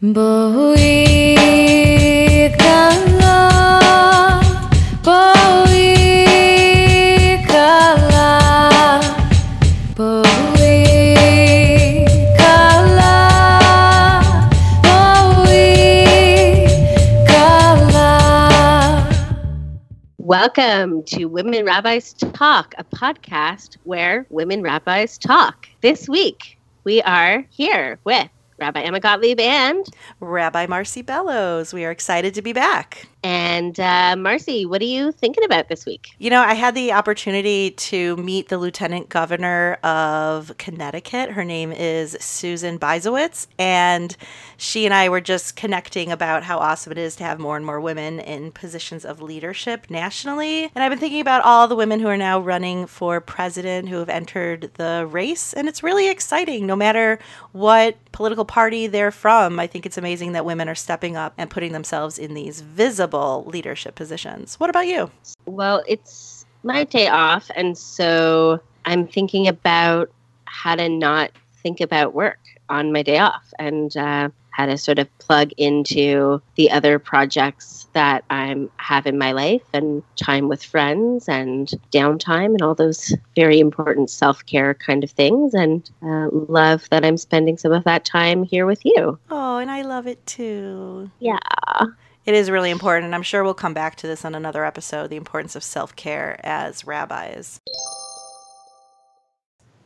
Kala, kala, kala, kala. Welcome to Women Rabbis Talk, a podcast where women rabbis talk. This week, we are here with Rabbi Emma Gottlieb and Rabbi Marci Bellows. We are excited to be back. And uh, Marci. What are you thinking about this week? You know, I had the opportunity to meet the Lieutenant Governor of Connecticut. Her name is Susan Bysiewicz, and she and I were just connecting about how awesome it is to have more and more women in positions of leadership nationally. And I've been thinking about all the women who are now running for president who have entered the race, and it's really exciting no matter what political party they're from. I think it's amazing that women are stepping up and putting themselves in these visible leadership positions. What about you? Well, it's my day off, and so I'm thinking about how to not think about work on my day off and uh, how to sort of plug into the other projects that I'm have in my life and time with friends and downtime and all those very important self care kind of things. And uh, love that I'm spending some of that time here with you. Oh, and I love it too. Yeah. It is really important, and I'm sure we'll come back to this on another episode the importance of self care as rabbis.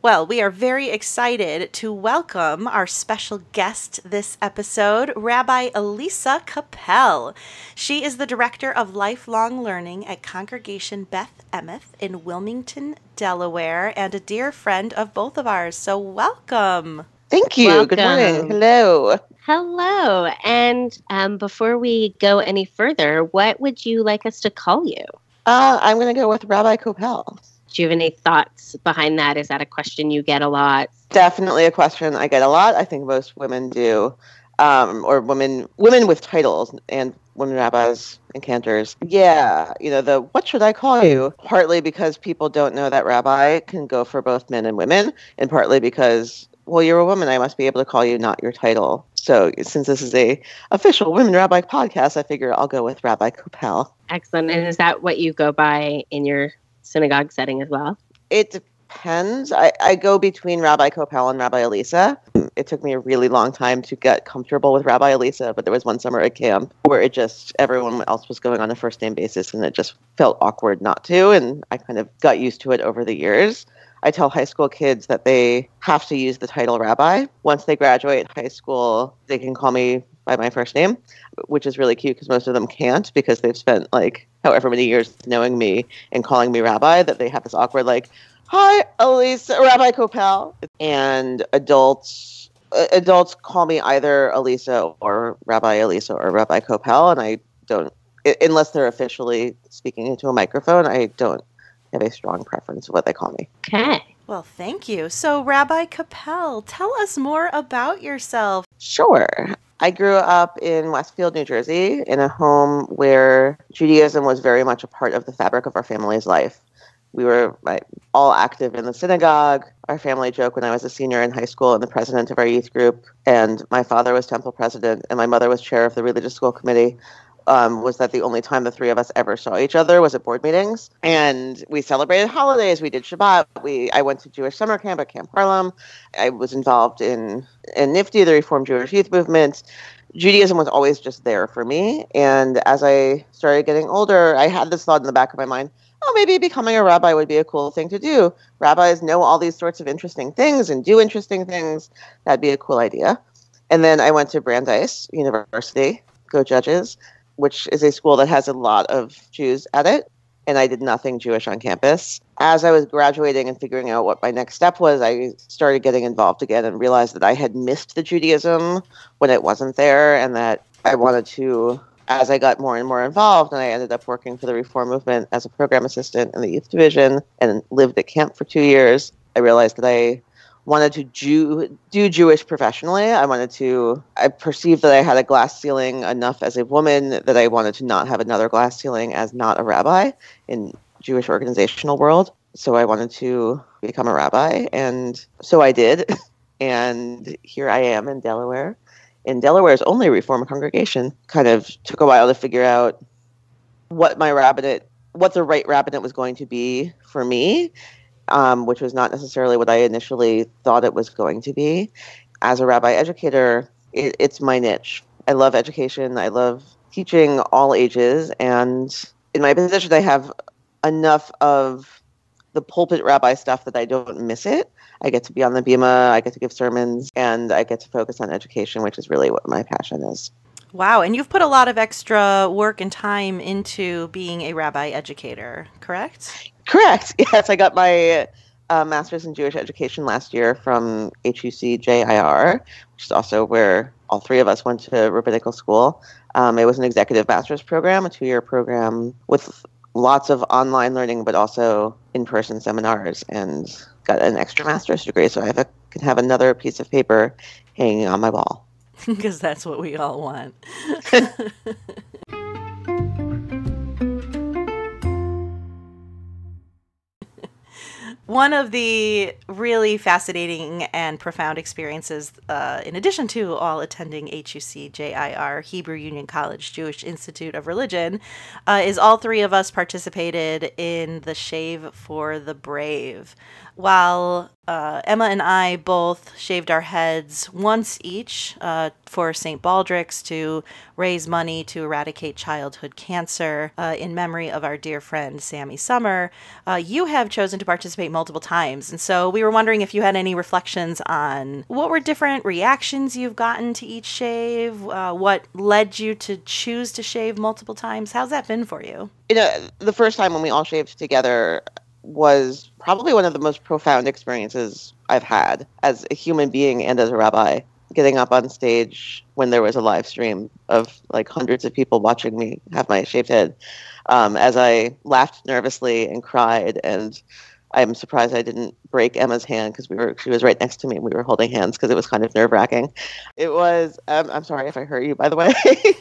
Well, we are very excited to welcome our special guest this episode, Rabbi Elisa Koppel. She is the Director of Lifelong Learning at Congregation Beth Emeth in Wilmington, Delaware, and a dear friend of both of ours. So, welcome. Thank you. Good morning. Hello. Hello. And um, before we go any further, what would you like us to call you? Uh, I'm going to go with Rabbi Koppel. Do you have any thoughts behind that? Is that a question you get a lot? Definitely a question I get a lot. I think most women do, um, or women women with titles and women rabbis and cantors. Yeah, you know the what should I call you? Partly because people don't know that rabbi can go for both men and women, and partly because well, you're a woman. I must be able to call you, not your title. So since this is a official women rabbi podcast, I figure I'll go with Rabbi Koppel. Excellent. And is that what you go by in your synagogue setting as well? It depends. I, I go between Rabbi Koppel and Rabbi Elisa. It took me a really long time to get comfortable with Rabbi Elisa, but there was one summer at camp where it just everyone else was going on a first name basis, and it just felt awkward not to. And I kind of got used to it over the years. I tell high school kids that they have to use the title rabbi. Once they graduate high school, they can call me by my first name, which is really cute because most of them can't because they've spent like however many years knowing me and calling me rabbi that they have this awkward like, "Hi, Elisa, Rabbi Koppel," and adults. uh, Adults call me either Elisa or Rabbi Elisa or Rabbi Koppel, and I don't, unless they're officially speaking into a microphone, I don't have a strong preference of what they call me. Okay. Well, thank you. So, Rabbi Koppel, tell us more about yourself. Sure. I grew up in Westfield, New Jersey, in a home where Judaism was very much a part of the fabric of our family's life. We were like, all active in the synagogue. Our family joke when I was a senior in high school and the president of our youth group, and my father was temple president, and my mother was chair of the religious school committee. Um, was that the only time the three of us ever saw each other was at board meetings, and we celebrated holidays. We did Shabbat. We I went to Jewish summer camp at Camp Harlam. I was involved in in NFTY, the Reformed Jewish Youth Movement. Judaism was always just there for me. And as I started getting older, I had this thought in the back of my mind oh, maybe becoming a rabbi would be a cool thing to do. Rabbis know all these sorts of interesting things and do interesting things. That'd be a cool idea. And then I went to Brandeis University, go Judges, which is a school that has a lot of Jews at it. And I did nothing Jewish on campus. As I was graduating and figuring out what my next step was, I started getting involved again and realized that I had missed the Judaism when it wasn't there and that I wanted to as I got more and more involved, and I ended up working for the Reform Movement as a program assistant in the youth division and lived at camp for two years, I realized that I wanted to Jew, do Jewish professionally. I wanted to, I perceived that I had a glass ceiling enough as a woman that I wanted to not have another glass ceiling as not a rabbi in Jewish organizational world. So I wanted to become a rabbi, and so I did. And here I am in Delaware in Delaware's only Reform congregation. Kind of took a while to figure out what my rabbinate, what the right rabbinate was going to be for me, um, which was not necessarily what I initially thought it was going to be. As a rabbi educator, it, it's my niche. I love education. I love teaching all ages, and in my position, I have enough of the pulpit rabbi stuff that I don't miss it. I get to be on the bima, I get to give sermons, and I get to focus on education, which is really what my passion is. Wow, and you've put a lot of extra work and time into being a rabbi educator, correct? Correct. Yes, I got my uh, master's in Jewish education last year from HUC JIR, which is also where all three of us went to rabbinical school. Um, it was an executive master's program, a two year program with lots of online learning, but also in person seminars, and got an extra master's degree. So I have a, can have another piece of paper hanging on my wall. Because that's what we all want. One of the really fascinating and profound experiences, uh, in addition to all attending HUC JIR, Hebrew Union College Jewish Institute of Religion, uh, is all three of us participated in the Shave for the Brave. While uh, Emma and I both shaved our heads once each uh, for St. Baldrick's to raise money to eradicate childhood cancer uh, in memory of our dear friend Sammy Sommer, uh, you have chosen to participate multiple times. And so we were wondering if you had any reflections on what were different reactions you've gotten to each shave, uh, what led you to choose to shave multiple times. How's that been for you? You know, the first time when we all shaved together, was probably one of the most profound experiences I've had as a human being and as a rabbi. Getting up on stage when there was a live stream of like hundreds of people watching me have my shaved head, um, as I laughed nervously and cried, and I'm surprised I didn't break Emma's hand because we were she was right next to me and we were holding hands because it was kind of nerve wracking. It was. Um, I'm sorry if I hurt you, by the way.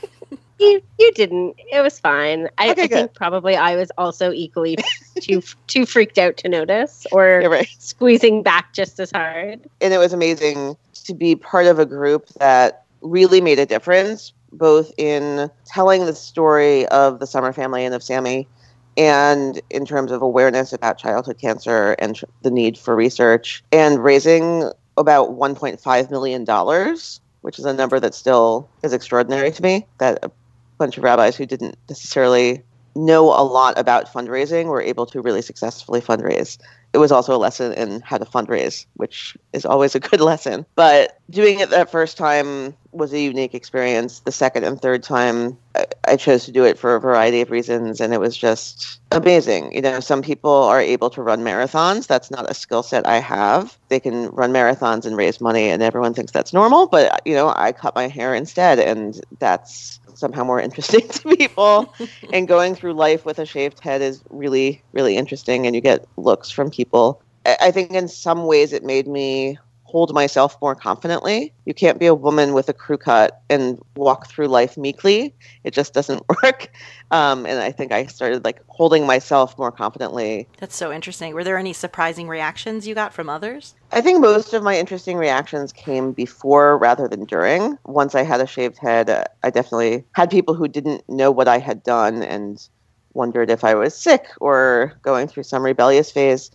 You you didn't. It was fine. I, Okay, I think probably I was also equally too too freaked out to notice or right. squeezing back just as hard. and it was amazing to be part of a group that really made a difference, both in telling the story of the Sommer family and of Sammy, and in terms of awareness about childhood cancer and tr- the need for research, and raising about $1.5 million, which is a number that still is extraordinary to me. That a bunch of rabbis who didn't necessarily know a lot about fundraising were able to really successfully fundraise it was also a lesson in how to fundraise, which is always a good lesson. But doing it that first time was a unique experience. The second and third time, I, chose to do it for a variety of reasons, and it was just amazing. You know, some people are able to run marathons. That's not a skill set I have. They can run marathons and raise money, and everyone thinks that's normal. But, you know, I cut my hair instead, and that's somehow more interesting to people. And going through life with a shaved head is really really interesting and you get looks from people. I- i think in some ways it made me hold myself more confidently you can't be a woman with a crew cut and walk through life meekly it just doesn't work um, and i think i started like holding myself more confidently That's so interesting. Were there any surprising reactions you got from others? I think most of my interesting reactions came before rather than during. Once I had a shaved head, uh, I definitely had people who didn't know what I had done and wondered if I was sick or going through some rebellious phase.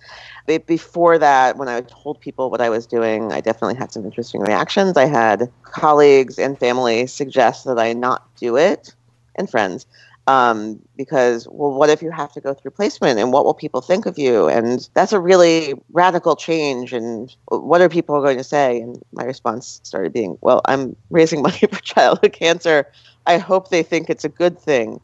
But before that, when I told people what I was doing, I definitely had some interesting reactions. I had colleagues and family suggest that I not do it, and friends um, because well what if you have to go through placement and what will people think of you and that's a really radical change and what are people going to say and my response started being well i'm raising money for childhood cancer i hope they think it's a good thing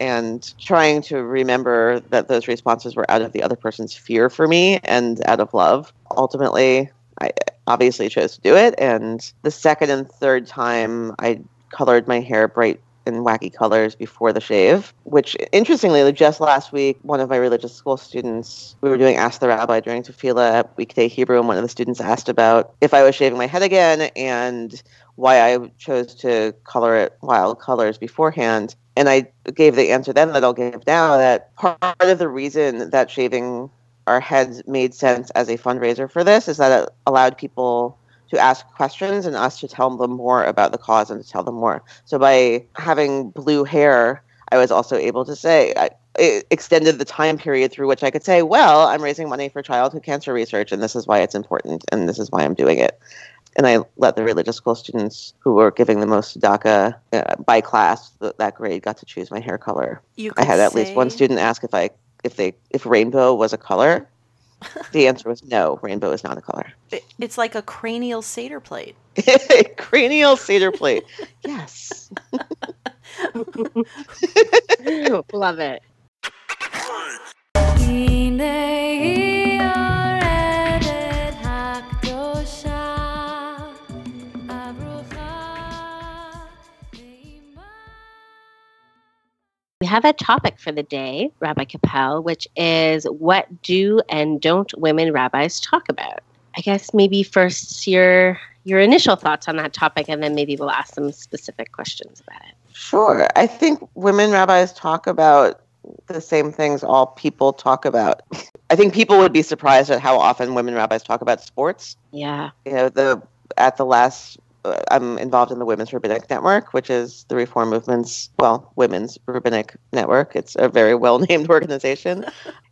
and trying to remember that those responses were out of the other person's fear for me and out of love. Ultimately i obviously chose to do it and the second and third time i colored my hair bright in wacky colors before the shave, which interestingly, just last week, one of my religious school students, we were doing Ask the Rabbi during Tefillah Weekday Hebrew, and one of the students asked about if I was shaving my head again and why I chose to color it wild colors beforehand. And I gave the answer then that I'll give now that part of the reason that shaving our heads made sense as a fundraiser for this is that it allowed people to ask questions and us to tell them more about the cause and to tell them more. So by having blue hair, I was also able to say, I, it extended the time period through which I could say, well, I'm raising money for childhood cancer research, and this is why it's important, and this is why I'm doing it. And I let the religious school students who were giving the most DACA uh, by class th- that grade got to choose my hair color. I had at least one student ask if I if they if rainbow was a color. The answer was no. Rainbow is not a color. It's like a cranial Seder plate. Cranial cedar plate. Yes. Love it. We have a topic for the day, Rabbi Koppel, which is what do and don't women rabbis talk about? I guess maybe first your your initial thoughts on that topic, and then maybe we'll ask some specific questions about it. Sure. I think women rabbis talk about the same things all people talk about. I think people would be surprised at how often women rabbis talk about sports. Yeah. You know, the at the last I'm involved in the Women's Rabbinic Network, which is the Reform Movement's well, Women's Rabbinic Network. It's a very well named organization.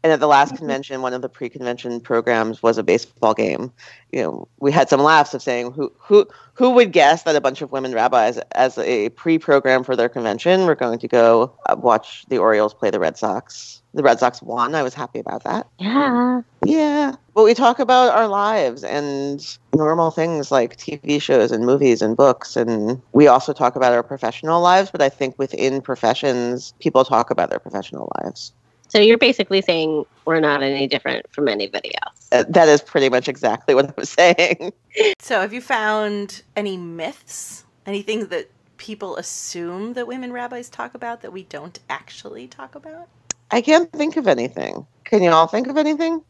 and at the last convention, one of the pre-convention programs was a baseball game. You know, we had some laughs of saying who who who would guess that a bunch of women rabbis, as a pre-program for their convention, were going to go uh, watch the Orioles play the Red Sox. The Red Sox won. I was happy about that. Yeah. Yeah. But we talk about our lives and normal things like TV shows and movies and books. And we also talk about our professional lives. But I think within professions, people talk about their professional lives. So you're basically saying we're not any different from anybody else. Uh, That is pretty much exactly what I'm saying. So, have you found any myths? Anything that people assume that women rabbis talk about that we don't actually talk about? I can't think of anything. Can you all think of anything?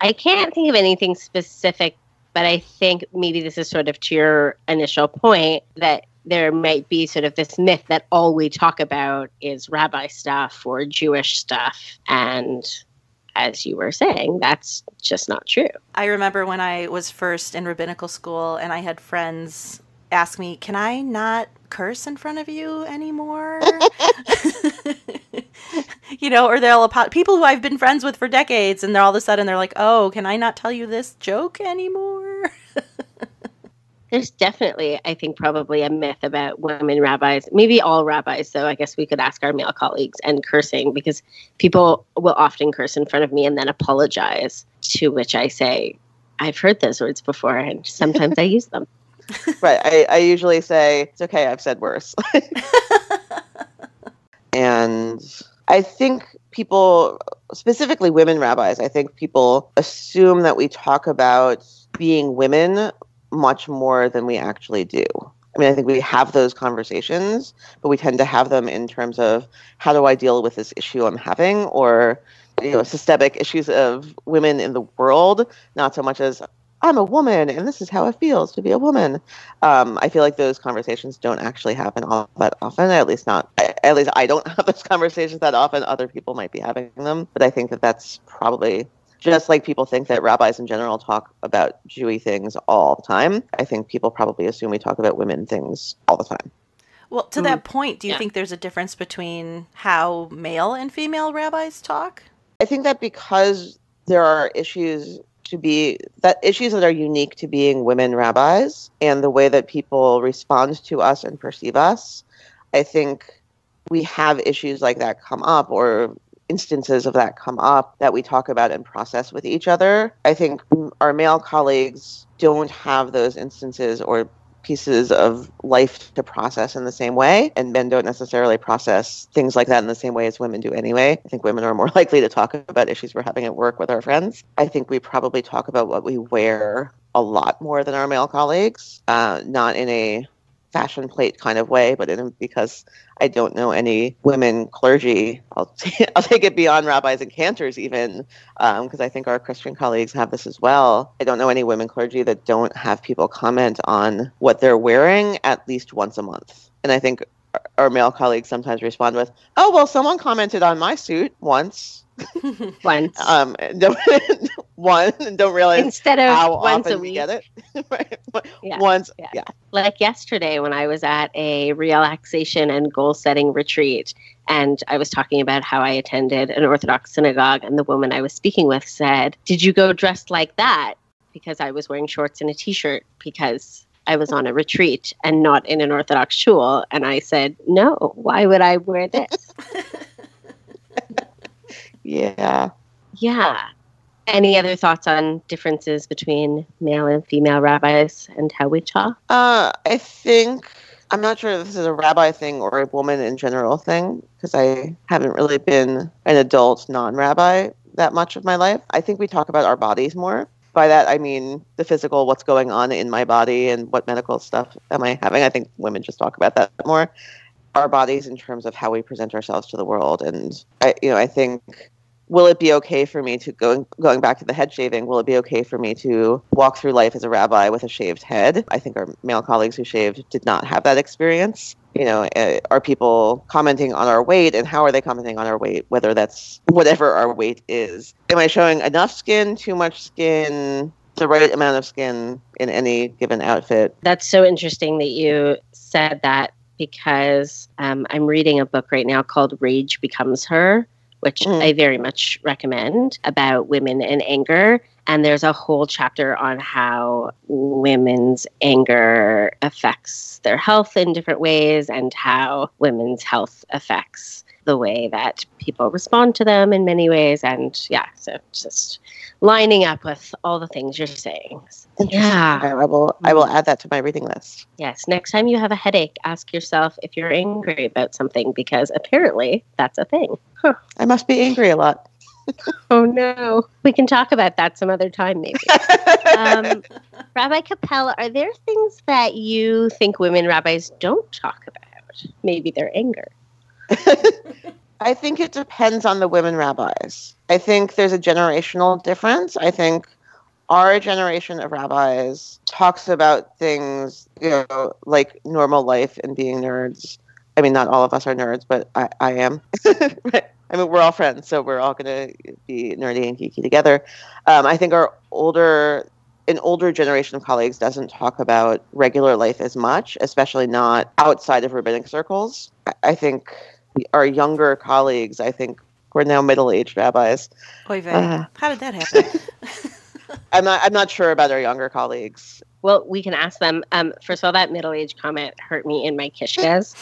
I can't think of anything specific, but I think maybe this is sort of to your initial point that there might be sort of this myth that all we talk about is rabbi stuff or Jewish stuff. And as you were saying, that's just not true. I remember when I was first in rabbinical school and I had friends ask me, Can I not curse in front of you anymore? you know, or they'll apo- people who I've been friends with for decades and they're all of a sudden they're like, Oh, can I not tell you this joke anymore? There's definitely, I think, probably a myth about women rabbis, maybe all rabbis. So I guess we could ask our male colleagues and cursing because people will often curse in front of me and then apologize, to which I say, I've heard those words before and sometimes I use them. Right. I, I usually say, it's okay, I've said worse. and I think people, specifically women rabbis, I think people assume that we talk about being women much more than we actually do. I mean, I think we have those conversations, but we tend to have them in terms of how do I deal with this issue I'm having or you know, systemic issues of women in the world, not so much as I'm a woman and this is how it feels to be a woman. Um, I feel like those conversations don't actually happen all that often. At least not. At least I don't have those conversations that often. Other people might be having them, but I think that that's probably just like people think that rabbis in general talk about Jewy things all the time. I think people probably assume we talk about women things all the time. Well, to that point, do you Yeah. think there's a difference between how male and female rabbis talk? I think that because there are issues to be that issues that are unique to being women rabbis and the way that people respond to us and perceive us, I think we have issues like that come up or instances of that come up that we talk about and process with each other. I think our male colleagues don't have those instances or pieces of life to process in the same way and men don't necessarily process things like that in the same way as women do anyway. I think women are more likely to talk about issues we're having at work with our friends. I think we probably talk about what we wear a lot more than our male colleagues uh, not in a fashion plate kind of way but in because i don't know any women clergy i'll, t- I'll take it beyond rabbis and cantors even because I think our Christian colleagues have this as well. I don't know any women clergy that don't have people comment on what they're wearing at least once a month. And I think our- our male colleagues sometimes respond with, "Oh, well, someone commented on my suit once." Once. Um, one and don't realize Instead of how once often a we week. get it. right. Yeah. Once, Yeah. yeah. like yesterday when I was at a relaxation and goal setting retreat, and I was talking about how I attended an Orthodox synagogue, and the woman I was speaking with said, Did you go dressed like that? Because I was wearing shorts and a t shirt because I was on a retreat and not in an Orthodox shul. And I said, No, why would I wear this? Yeah. yeah. Any other thoughts on differences between male and female rabbis and how we talk? Uh, I think I'm not sure if this is a rabbi thing or a woman in general thing because I haven't really been an adult non-rabbi that much of my life. I think we talk about our bodies more. By that I mean the physical, what's going on in my body and what medical stuff am I having. I think women just talk about that more. Our bodies in terms of how we present ourselves to the world, and I, you know, I think will it be okay for me to go going back to the head shaving will it be okay for me to walk through life as a rabbi with a shaved head? I think our male colleagues who shaved did not have that experience. You know uh, are people commenting on our weight and how are they commenting on our weight whether that's whatever our weight is? Am i showing enough skin too much skin the right amount of skin in any given outfit? That's so interesting that you said that because um, I'm reading a book right now called Rage Becomes Her, which Mm. I very much recommend about women and anger. And there's a whole chapter on how women's anger affects their health in different ways and how women's health affects the way that people respond to them in many ways. And yeah, so just lining up with all the things you're saying. Yeah. I will I will add that to my reading list Yes. Next time you have a headache, ask yourself if you're angry about something because apparently that's a thing. I must be angry a lot Oh no. We can talk about that some other time, maybe. um, Rabbi Capella, are there things that you think women rabbis don't talk about? Maybe their anger. I think it depends on the women rabbis. I think there's a generational difference. I think our generation of rabbis talks about things, you know, like normal life and being nerds. I mean, not all of us are nerds, but I, I am. I mean, we're all friends, so we're all going to be nerdy and geeky together. Um, I think our older, an older generation of colleagues doesn't talk about regular life as much, especially not outside of rabbinic circles. I, I think our younger colleagues, I think we're now middle-aged rabbis. Oy vey. Uh. How did that happen? I'm not. I'm not sure about our younger colleagues. Well, we can ask them. Um, first of all, that middle aged comment hurt me in my kishkas.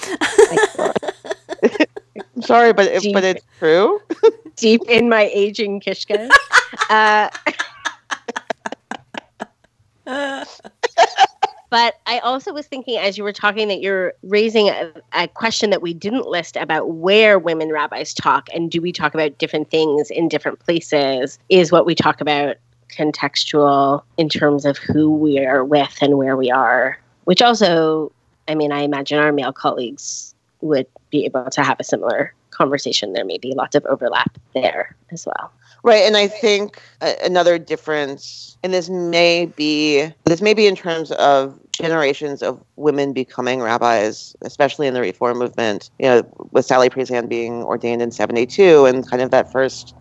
I'm sorry, but it, Gee. but it's true. deep in my aging kishkas. Uh, but I also was thinking as you were talking that you're raising a, a question that we didn't list about where women rabbis talk and do we talk about different things in different places? Is what we talk about contextual in terms of who we are with and where we are, which also, I mean, I imagine our male colleagues would be able to have a similar conversation. There may be lots of overlap there as well. Right, and I think another difference, and this may be this may be in terms of generations of women becoming rabbis, especially in the Reform movement. You know, with Sally Priesand being ordained in '72, and kind of that first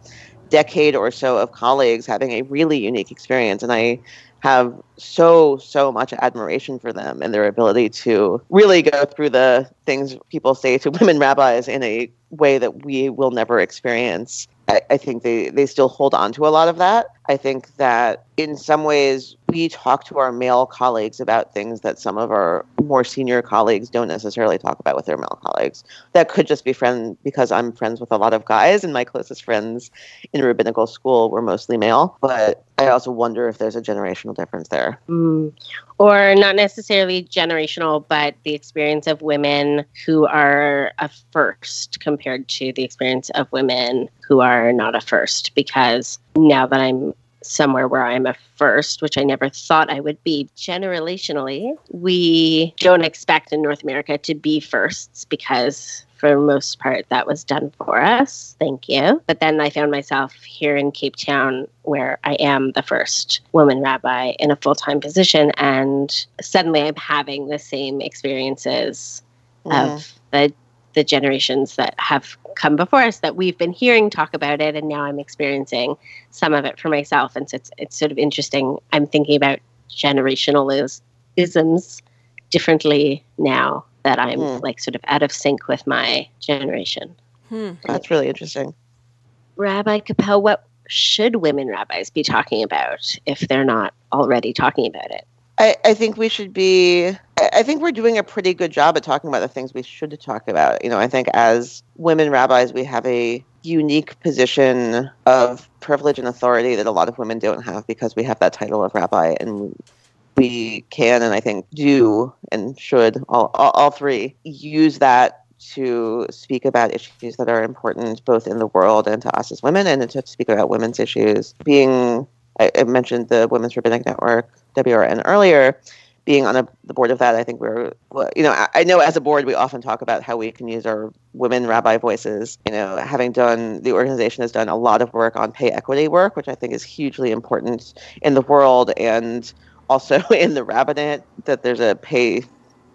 decade or so of colleagues having a really unique experience, and I have so so much admiration for them and their ability to really go through the things people say to women rabbis in a way that we will never experience I, I think they, they still hold on to a lot of that. I think that in some ways we talk to our male colleagues about things that some of our more senior colleagues don't necessarily talk about with their male colleagues. That could just be friend because I'm friends with a lot of guys and my closest friends in rabbinical school were mostly male. But I also wonder if there's a generational difference there. Mm. Or not necessarily generational, but the experience of women who are a first compared to the experience of women who are not a first. Because now that I'm somewhere where I'm a first, which I never thought I would be, generationally, we don't expect in North America to be firsts because for the most part that was done for us. Thank you. But then I found myself here in Cape Town where I am the first woman rabbi in a full time position. And suddenly I'm having the same experiences Mm. of the the generations that have come before us that we've been hearing talk about it and now I'm experiencing some of it for myself and so it's it's sort of interesting I'm thinking about generational is, isms differently now that I'm Hmm. like sort of out of sync with my generation. Hmm. That's really interesting. Rabbi Koppel, what should women rabbis be talking about if they're not already talking about it? I, I think we should be I- think we're doing a pretty good job at talking about the things we should talk about. You know, I think as women rabbis we have a unique position of privilege and authority that a lot of women don't have because we have that title of rabbi and we can and I think do and should all, all, all three use that to speak about issues that are important both in the world and to us as women and to speak about women's issues. Being I, I mentioned the Women's Rabbinic Network, WRN, earlier. Being on a, the board of that, I think we're, you know, I, I know as a board we often talk about how we can use our women rabbi voices. You know, having done, the organization has done a lot of work on pay equity work, which I think is hugely important in the world and also in the rabbinate, that there's a pay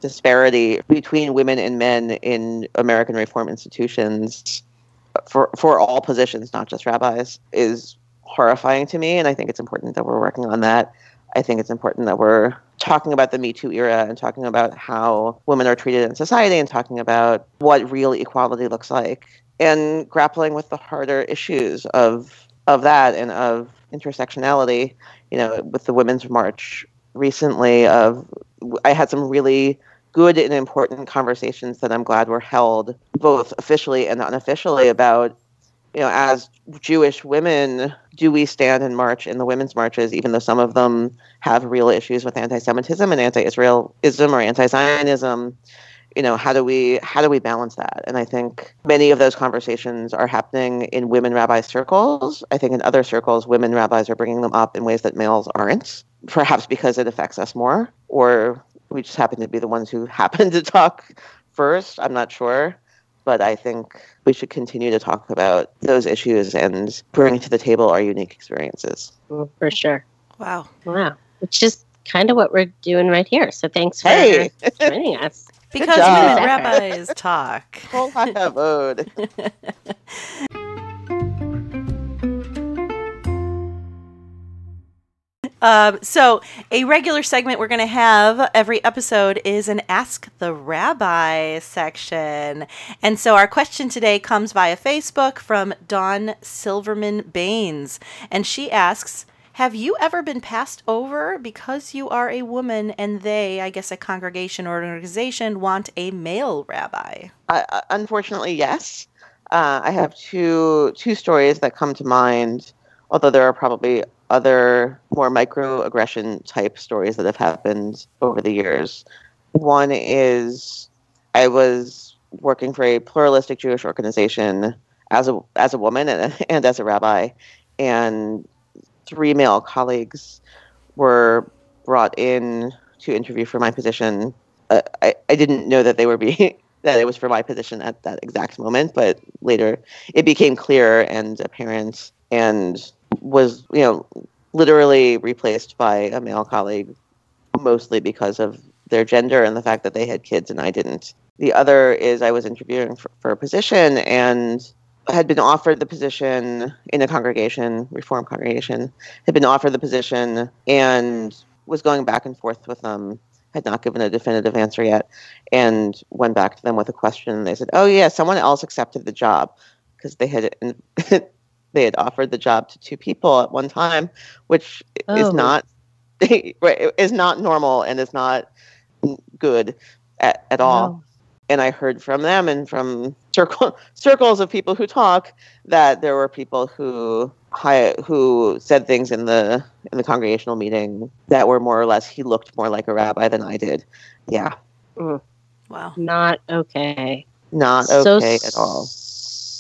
disparity between women and men in American reform institutions for, for all positions, not just rabbis, is horrifying to me, and I think it's important that we're working on that. I think it's important that we're talking about the Me Too era and talking about how women are treated in society and talking about what real equality looks like and grappling with the harder issues of of that and of intersectionality. You know, with the Women's March recently, of I had some really good and important conversations that I'm glad were held both officially and unofficially about you know, as Jewish women, do we stand and march in the women's marches, even though some of them have real issues with anti-Semitism and anti-Israelism or anti-Zionism? You know, how do we how do we balance that? And I think many of those conversations are happening in women rabbi circles. I think in other circles, women rabbis are bringing them up in ways that males aren't, perhaps because it affects us more, or we just happen to be the ones who happen to talk first. I'm not sure but I think we should continue to talk about those issues and bring to the table our unique experiences. For sure. Wow. Wow. Which is kind of what we're doing right here. So thanks for Hey! joining us. Because job. women rabbis talk. Kol hakavod. Um, so, a regular segment we're going to have every episode is an Ask the Rabbi section. And so, our question today comes via Facebook from Dawn Silverman Baines. And she asks Have you ever been passed over because you are a woman and they, I guess a congregation or an organization, want a male rabbi? Uh, unfortunately, yes. Uh, I have two two stories that come to mind, although there are probably other more microaggression type stories that have happened over the years. One is I was working for a pluralistic Jewish organization as a as a woman and, and as a rabbi, and three male colleagues were brought in to interview for my position. Uh, I, I didn't know that they were being that it was for my position at that exact moment, but later it became clear and apparent and was, you know, literally replaced by a male colleague mostly because of their gender and the fact that they had kids and I didn't. The other is I was interviewing for, for a position and had been offered the position in a congregation, reform congregation, had been offered the position and was going back and forth with them, had not given a definitive answer yet, and went back to them with a question. They said, "Oh yeah, someone else accepted the job because they had they had offered the job to two people at one time, which Oh. is not right, is not normal and is not good at, at all." No. and I heard from them and from circle, circles of people who talk that there were people who who said things in the in the congregational meeting that were more or less he looked more like a rabbi than I did. Yeah, mm. Wow. Not okay. not So okay at all.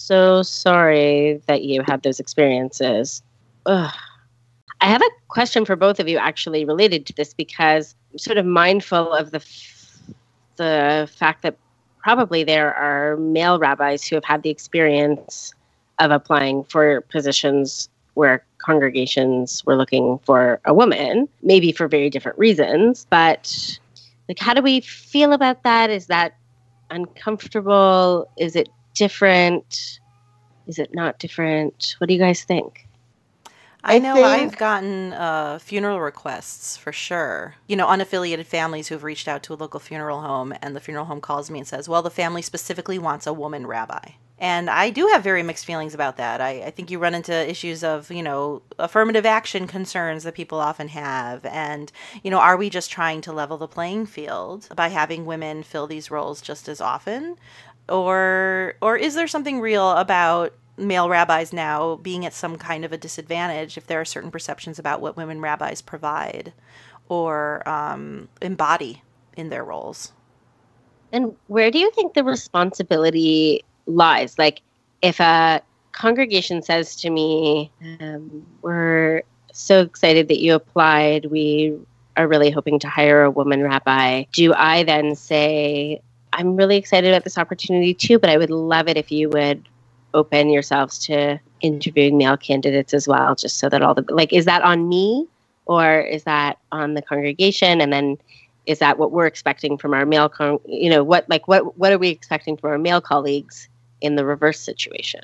So sorry that you had those experiences. Ugh. I have a question for both of you, actually, related to this, because I'm sort of mindful of the f- the fact that probably there are male rabbis who have had the experience of applying for positions where congregations were looking for a woman, maybe for very different reasons. But like, how do we feel about that? Is that uncomfortable? Is it different? Is it not different? What do you guys think? I I know think- I've gotten uh, funeral requests for sure. You know, unaffiliated families who've reached out to a local funeral home, and the funeral home calls me and says, Well, the family specifically wants a woman rabbi. And I do have very mixed feelings about that. I, I think you run into issues of, you know, affirmative action concerns that people often have. And, you know, are we just trying to level the playing field by having women fill these roles just as often? Or or is there something real about male rabbis now being at some kind of a disadvantage if there are certain perceptions about what women rabbis provide or um, embody in their roles. And where do you think the responsibility lies? Like, if a congregation says to me, um, We're so excited that you applied, we are really hoping to hire a woman rabbi, do I then say, I'm really excited about this opportunity too, but I would love it if you would open yourselves to interviewing male candidates as well, just so that all the, like, is that on me or is that on the congregation? And then is that what we're expecting from our male con- you know what like what what are we expecting from our male colleagues in the reverse situation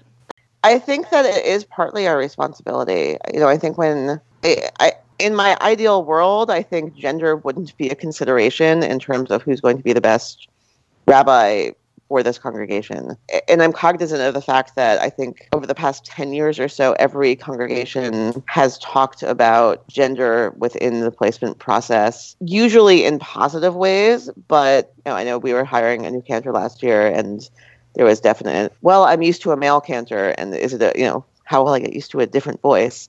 I think that it is partly our responsibility. You know, I think when I, I in my ideal world, I think gender wouldn't be a consideration in terms of who's going to be the best rabbi for this congregation. And I'm cognizant of the fact that I think over the past 10 years or so, every congregation has talked about gender within the placement process, usually in positive ways. But you know, I know we were hiring a new cantor last year and there was definite, well, I'm used to a male cantor, and is it a, you know, how will I get used to a different voice?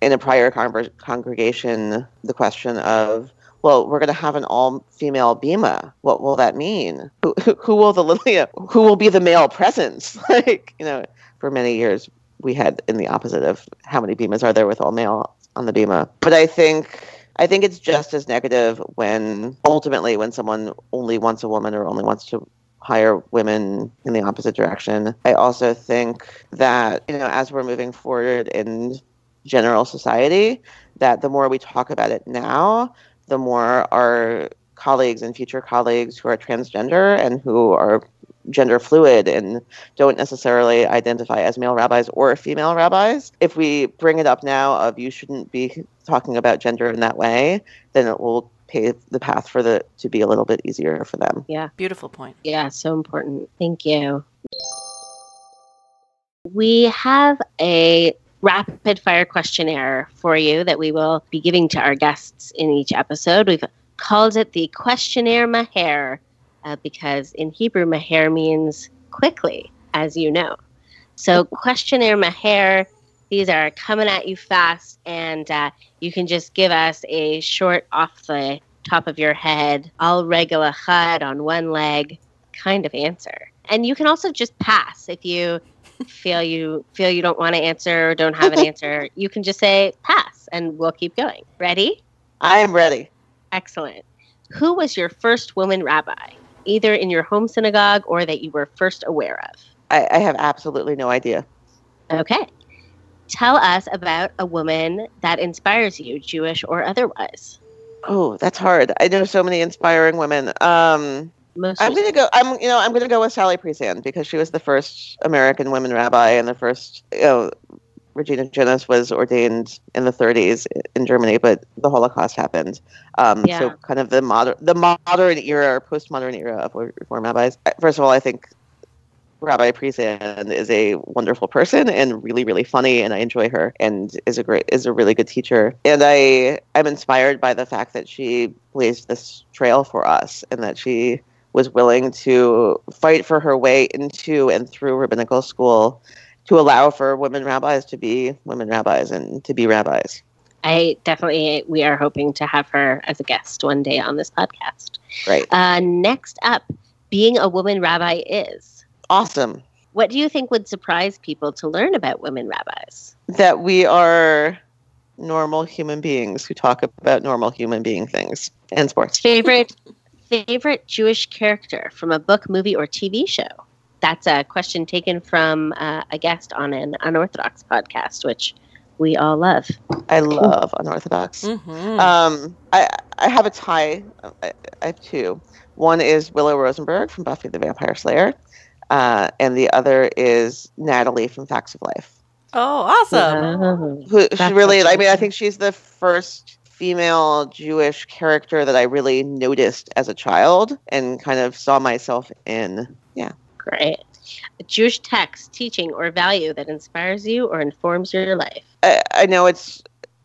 In a prior congregation, the question of, well, we're going to have an all-female bima. What will that mean? Who, who, will the know, who will be the male presence? like you know, for many years we had in the opposite of how many bimas are there with all male on the bima. But I think I think it's just as negative when ultimately when someone only wants a woman or only wants to hire women in the opposite direction. I also think that, you know, as we're moving forward in general society, that the more we talk about it now, the more our colleagues and future colleagues who are transgender and who are gender fluid and don't necessarily identify as male rabbis or female rabbis. If we bring it up now of you shouldn't be talking about gender in that way, then it will pave the path for the to be a little bit easier for them. Yeah. Beautiful point. yeah so important thank you we have a rapid fire questionnaire for you that we will be giving to our guests in each episode. We've called it the questionnaire maher uh, because in hebrew maher means quickly as you know. So questionnaire maher these are coming at you fast and uh, you can just give us a short off the top of your head all regel achat on one leg kind of answer. And you can also just pass if you feel you feel you don't want to answer or don't have an answer you can just say pass and we'll keep going ready I am ready. excellent who was your first woman rabbi either in your home synagogue or that you were first aware of I, I have absolutely no idea. okay tell us about a woman that inspires you jewish or otherwise Oh, that's hard. I know so many inspiring women. Um, most I'm gonna go. I'm you know I'm gonna go with Sally Priesand because she was the first American women rabbi and the first you know Regina Jonas was ordained in the 30s in Germany, but the Holocaust happened. Um, Yeah. So kind of the modern the modern era or postmodern era of reform rabbis. First of all, I think Rabbi Priesand is a wonderful person and really really funny, and I enjoy her and is a great is a really good teacher. And I I'm inspired by the fact that she blazed this trail for us and that she was willing to fight for her way into and through rabbinical school to allow for women rabbis to be women rabbis and to be rabbis. I definitely, we are hoping to have her as a guest one day on this podcast. Right. Uh, next up, being a woman rabbi is. Awesome What do you think would surprise people to learn about women rabbis? that we are normal human beings who talk about normal human being things and sports. Favorite, favorite Jewish character from a book, movie, or TV show? That's a question taken from uh, a guest on an unorthodox podcast, which we all love. I love unorthodox. Mm-hmm. Um, I I have a tie. I, I have two. One is Willow Rosenberg from Buffy the Vampire Slayer, uh, and the other is Natalie from Facts of Life. Oh, awesome. Who she really? I mean, I think she's the first female Jewish character that I really noticed as a child and kind of saw myself in. Yeah. Great. A Jewish text, teaching, or value that inspires you or informs your life. I, I know it's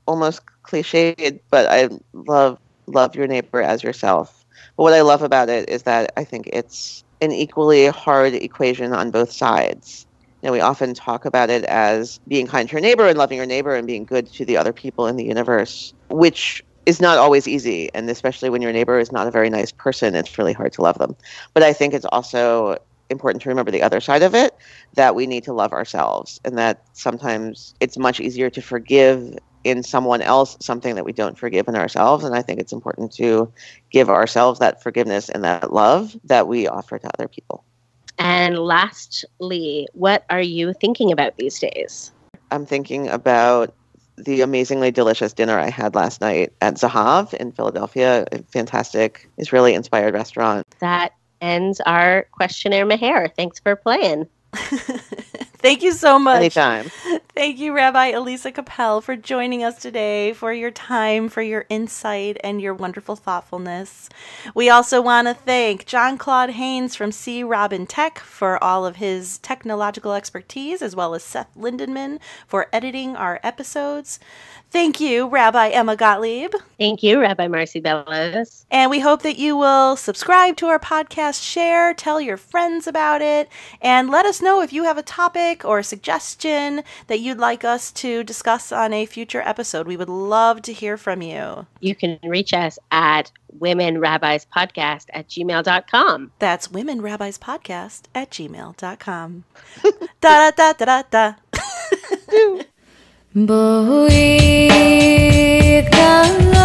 almost cliched, but I love love your neighbor as yourself. But what I love about it is that I think it's an equally hard equation on both sides. Know, we often talk about it as being kind to your neighbor and loving your neighbor and being good to the other people in the universe, which is not always easy. And especially when your neighbor is not a very nice person, it's really hard to love them. But I think it's also important to remember the other side of it that we need to love ourselves and that sometimes it's much easier to forgive in someone else something that we don't forgive in ourselves and i think it's important to give ourselves that forgiveness and that love that we offer to other people And lastly, what are you thinking about these days? i'm thinking about the amazingly delicious dinner i had last night at zahav in philadelphia a fantastic israeli inspired restaurant That ends our questionnaire, Meher. Thanks for playing. Thank you so much. anytime Thank you, Rabbi Elisa Koppel, for joining us today, for your time, for your insight, and your wonderful thoughtfulness. We also want to thank John Claude Haynes from C. Robin Tech for all of his technological expertise, as well as Seth Lindenman for editing our episodes. Thank you, Rabbi Emma Gottlieb. Thank you, Rabbi Marci Bellows. And we hope that you will subscribe to our podcast, share, tell your friends about it, and let us know if you have a topic or a suggestion that you'd like us to discuss on a future episode. We would love to hear from you. You can reach us at Women Rabbis Podcast at gmail.com. That's Women Rabbis Podcast at gmail.com. da da da da da Bohui kalah